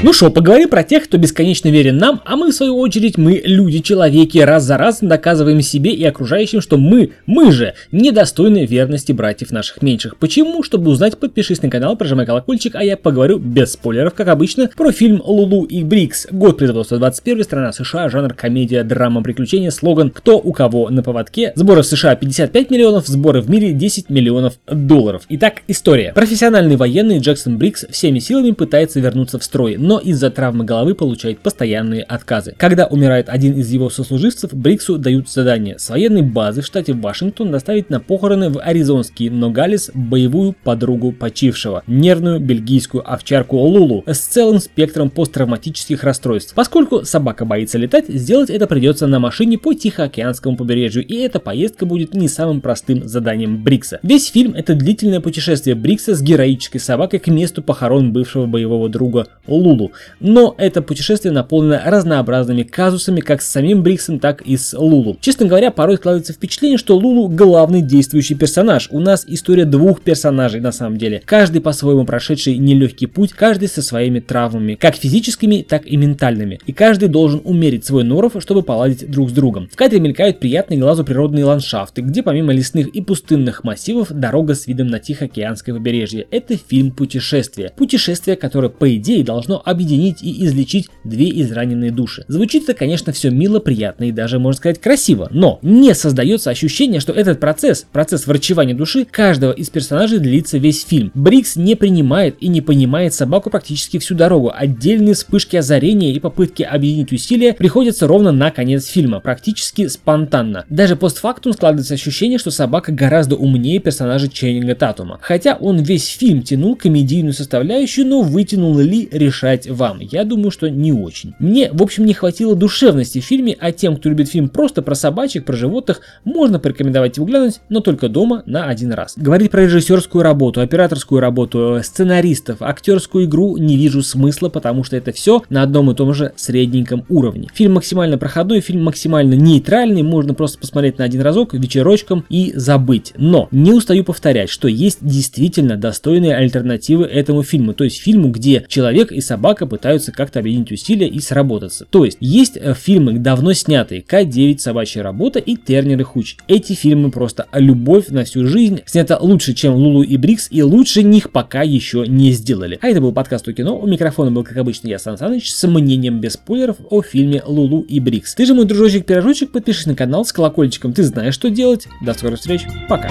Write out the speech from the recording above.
Ну что, поговорим про тех, кто бесконечно верен нам, а мы в свою очередь, мы люди-человеки, раз за раз доказываем себе и окружающим, что мы, мы же, недостойны верности братьев наших меньших. Почему? Чтобы узнать, подпишись на канал, прожимай колокольчик, а я поговорю без спойлеров, как обычно, про фильм «Лулу и Брикс». Год производства 21 страна США, жанр комедия, драма, приключения, слоган «Кто у кого на поводке». Сборы в США 55 миллионов, сборы в мире 10 миллионов долларов. Итак, история. Профессиональный военный Джексон Брикс всеми силами пытается вернуться в строй, но из-за травмы головы получает постоянные отказы. Когда умирает один из его сослуживцев, Бриксу дают задание с военной базы в штате Вашингтон доставить на похороны в аризонский Ногалис боевую подругу почившего, нервную бельгийскую овчарку Лулу с целым спектром посттравматических расстройств. Поскольку собака боится летать, сделать это придется на машине по Тихоокеанскому побережью, и эта поездка будет не самым простым заданием Брикса. Весь фильм это длительное путешествие Брикса с героической собакой к месту похорон бывшего боевого друга Лулу. Но это путешествие наполнено разнообразными казусами как с самим Бриксом, так и с Лулу. Честно говоря, порой складывается впечатление, что Лулу главный действующий персонаж. У нас история двух персонажей на самом деле. Каждый по-своему прошедший нелегкий путь, каждый со своими травмами, как физическими, так и ментальными. И каждый должен умерить свой норов, чтобы поладить друг с другом. В кадре мелькают приятные глазу природные ландшафты, где помимо лесных и пустынных массивов дорога с видом на Тихоокеанское побережье. Это фильм путешествие. Путешествие, которое по идее должно объединить и излечить две израненные души. Звучит это, конечно, все мило, приятно и даже, можно сказать, красиво, но не создается ощущение, что этот процесс, процесс врачевания души каждого из персонажей длится весь фильм. Брикс не принимает и не понимает собаку практически всю дорогу. Отдельные вспышки озарения и попытки объединить усилия приходятся ровно на конец фильма, практически спонтанно. Даже постфактум складывается ощущение, что собака гораздо умнее персонажа Ченнинга Татума. Хотя он весь фильм тянул комедийную составляющую, но вытянул ли решать вам? Я думаю, что не очень. Мне, в общем, не хватило душевности в фильме, а тем, кто любит фильм просто про собачек, про животных, можно порекомендовать его глянуть, но только дома на один раз. Говорить про режиссерскую работу, операторскую работу, сценаристов, актерскую игру не вижу смысла, потому что это все на одном и том же средненьком уровне. Фильм максимально проходной, фильм максимально нейтральный, можно просто посмотреть на один разок вечерочком и забыть. Но не устаю повторять, что есть действительно достойные альтернативы этому фильму, то есть фильму, где человек и собака собака пытаются как-то объединить усилия и сработаться. То есть, есть э, фильмы давно снятые, К9 «Собачья работа» и Тернер и Хуч. Эти фильмы просто любовь на всю жизнь, снято лучше, чем Лулу и Брикс, и лучше них пока еще не сделали. А это был подкаст о кино, у микрофона был, как обычно, я, Сан Саныч, с мнением без спойлеров о фильме Лулу и Брикс. Ты же мой дружочек-пирожочек, подпишись на канал с колокольчиком, ты знаешь, что делать. До скорых встреч, пока.